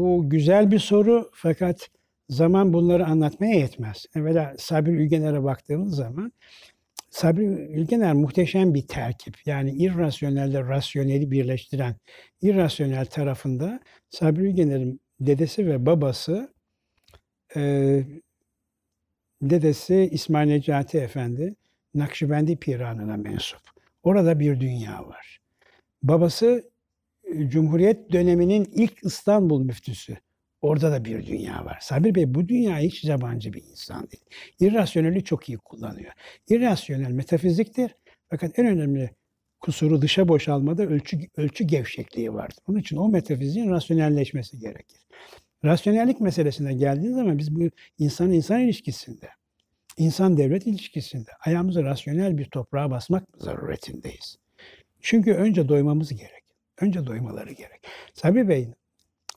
Bu güzel bir soru fakat zaman bunları anlatmaya yetmez. Evvela Sabri Ülgener'e baktığımız zaman Sabri Ülgener muhteşem bir terkip. Yani irrasyonelle rasyoneli birleştiren irrasyonel tarafında Sabri Ülgener'in dedesi ve babası e, dedesi İsmail Necati Efendi Nakşibendi Piranı'na mensup. Orada bir dünya var. Babası Cumhuriyet döneminin ilk İstanbul müftüsü. Orada da bir dünya var. Sabir Bey bu dünya hiç yabancı bir insan değil. İrrasyoneli çok iyi kullanıyor. İrrasyonel metafiziktir. Fakat en önemli kusuru dışa boşalmada ölçü, ölçü gevşekliği vardır. Onun için o metafiziğin rasyonelleşmesi gerekir. Rasyonellik meselesine geldiği zaman biz bu insan insan ilişkisinde, insan devlet ilişkisinde ayağımızı rasyonel bir toprağa basmak zaruretindeyiz. Çünkü önce doymamız gerek. Önce doymaları gerek. Sabri Bey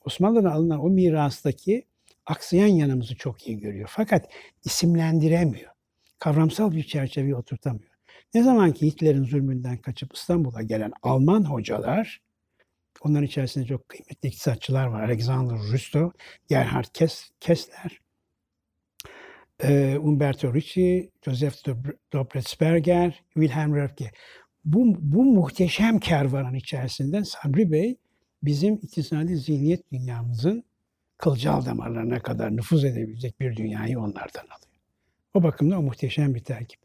Osmanlı'dan alınan o mirastaki aksayan yanımızı çok iyi görüyor. Fakat isimlendiremiyor. Kavramsal bir çerçeveye oturtamıyor. Ne zaman ki Hitler'in zulmünden kaçıp İstanbul'a gelen Alman hocalar, onların içerisinde çok kıymetli iktisatçılar var. Alexander Rusto, Gerhard Kessler, Umberto Ricci, Joseph Dobretsberger, Wilhelm Röpke. Bu, bu muhteşem kervanın içerisinden Sabri Bey bizim iktisadi zihniyet dünyamızın kılcal damarlarına kadar nüfuz edebilecek bir dünyayı onlardan alıyor. O bakımda o muhteşem bir terkip.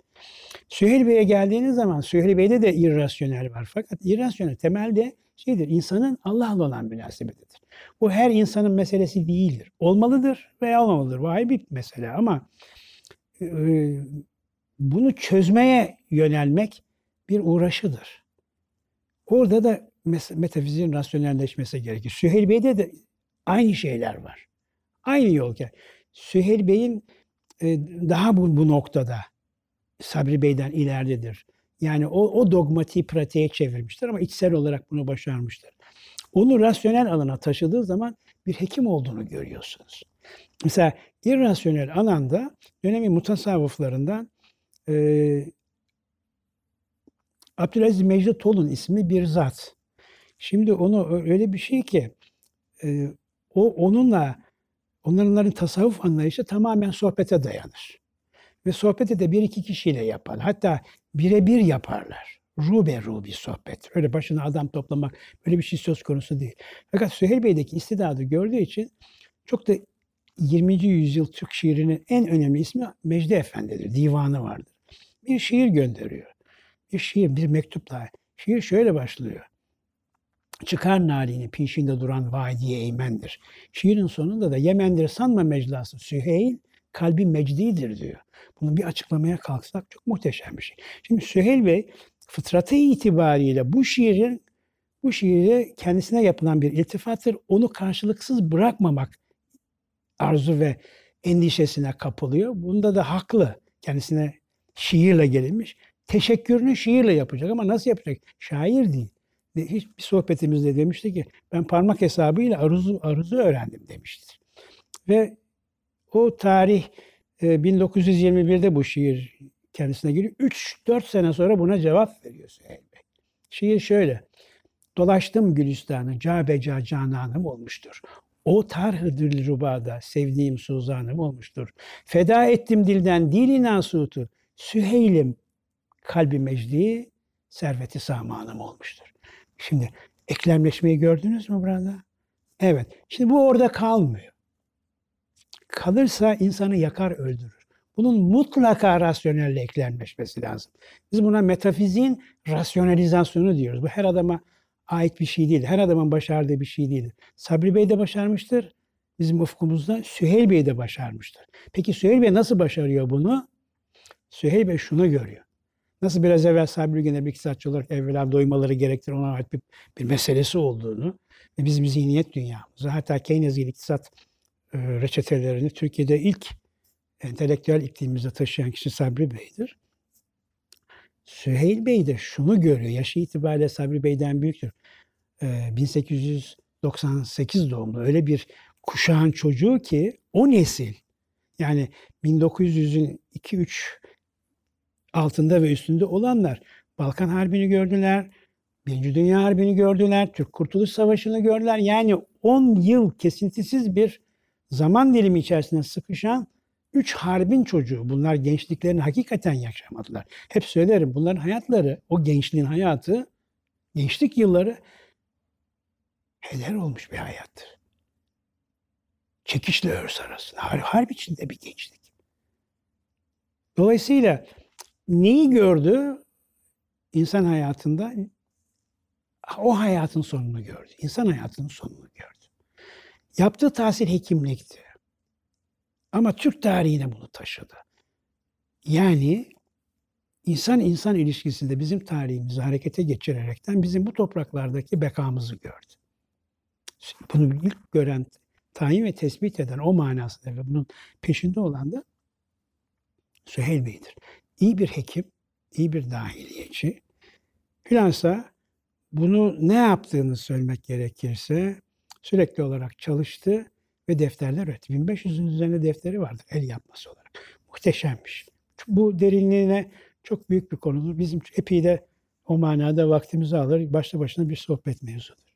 Süheyl Bey'e geldiğiniz zaman Süheyl Bey'de de irrasyonel var. Fakat irrasyonel temelde şeydir, insanın Allah'la olan münasebetidir. Bu her insanın meselesi değildir. Olmalıdır veya olmamalıdır. Ayrı bir mesele ama e, bunu çözmeye yönelmek bir uğraşıdır. Orada da metafiziğin rasyonelleşmesi gerekir. Süheyl Bey'de de aynı şeyler var. Aynı yol. Süheyl Bey'in e, daha bu, bu noktada Sabri Bey'den ileridedir. Yani o, o dogmatiği pratiğe çevirmiştir ama içsel olarak bunu başarmıştır. Onu rasyonel alana taşıdığı zaman bir hekim olduğunu görüyorsunuz. Mesela irrasyonel alanda dönemin mutasavvıflarından e, Abdülaziz Mecid Tolun ismi bir zat. Şimdi onu öyle bir şey ki e, o onunla onların tasavvuf anlayışı tamamen sohbete dayanır. Ve sohbeti de bir iki kişiyle yapar. Hatta birebir yaparlar. Rube rubi sohbet. Öyle başına adam toplamak böyle bir şey söz konusu değil. Fakat Süheyl Bey'deki istidadı gördüğü için çok da 20. yüzyıl Türk şiirinin en önemli ismi Mecdi Efendi'dir. Divanı vardır. Bir şiir gönderiyor. Şiir, bir mektupla. Şiir şöyle başlıyor. Çıkar nalini peşinde duran vadiye eğmendir. Şiirin sonunda da Yemendir sanma meclası Süheyl kalbi mecdidir diyor. Bunu bir açıklamaya kalksak çok muhteşem bir şey. Şimdi Süheyl Bey fıtratı itibariyle bu şiirin bu şiiri kendisine yapılan bir iltifattır. Onu karşılıksız bırakmamak arzu ve endişesine kapılıyor. Bunda da haklı. Kendisine şiirle gelinmiş. Teşekkürünü şiirle yapacak ama nasıl yapacak? Şair değil. Hiç bir sohbetimizde demişti ki ben parmak hesabıyla aruz'u aruz'u öğrendim demiştir. Ve o tarih 1921'de e, bu şiir kendisine giriyor. 3-4 sene sonra buna cevap veriyor Süheyl Bey. Şiir şöyle. Dolaştım Gülistan'ı, cabeca cananım olmuştur. O tarhı rubada sevdiğim suzanım olmuştur. Feda ettim dilden dili nasutu. Süheylim kalbi mecdi, serveti samanım olmuştur. Şimdi eklemleşmeyi gördünüz mü burada? Evet. Şimdi bu orada kalmıyor. Kalırsa insanı yakar öldürür. Bunun mutlaka rasyonelle eklemleşmesi lazım. Biz buna metafiziğin rasyonalizasyonu diyoruz. Bu her adama ait bir şey değil. Her adamın başardığı bir şey değil. Sabri Bey de başarmıştır. Bizim ufkumuzda Süheyl Bey de başarmıştır. Peki Süheyl Bey nasıl başarıyor bunu? Süheyl Bey şunu görüyor. Nasıl biraz evvel Sabri Güner bir iktisatçı olarak evvela doymaları gerektir ona ait bir, bir meselesi olduğunu ve bizim zihniyet dünyamızı hatta Keynes'in iktisat e, reçetelerini Türkiye'de ilk entelektüel iklimimize taşıyan kişi Sabri Bey'dir. Süheyl Bey de şunu görüyor. Yaşı itibariyle Sabri Bey'den büyüktür. E, 1898 doğumlu. Öyle bir kuşağın çocuğu ki o nesil yani 1900'ün 2-3 altında ve üstünde olanlar Balkan Harbi'ni gördüler, Birinci Dünya Harbi'ni gördüler, Türk Kurtuluş Savaşı'nı gördüler. Yani 10 yıl kesintisiz bir zaman dilimi içerisinde sıkışan üç harbin çocuğu. Bunlar gençliklerini hakikaten yaşamadılar. Hep söylerim bunların hayatları, o gençliğin hayatı, gençlik yılları heder olmuş bir hayattır. Çekişle örs arasında. Har harp içinde bir gençlik. Dolayısıyla neyi gördü insan hayatında? O hayatın sonunu gördü. İnsan hayatının sonunu gördü. Yaptığı tahsil hekimlikti. Ama Türk tarihine bunu taşıdı. Yani insan insan ilişkisinde bizim tarihimizi harekete geçirerekten bizim bu topraklardaki bekamızı gördü. Bunu ilk gören, tayin ve tespit eden o manasında ve bunun peşinde olan da Süheyl Bey'dir. İyi bir hekim, iyi bir dahiliyeci. Hülasa bunu ne yaptığını söylemek gerekirse sürekli olarak çalıştı ve defterler üretti. 1500'ün üzerinde defteri vardır el yapması olarak. Muhteşemmiş. Bu derinliğine çok büyük bir konudur. Bizim epey de o manada vaktimizi alır. Başlı başına bir sohbet mevzudur.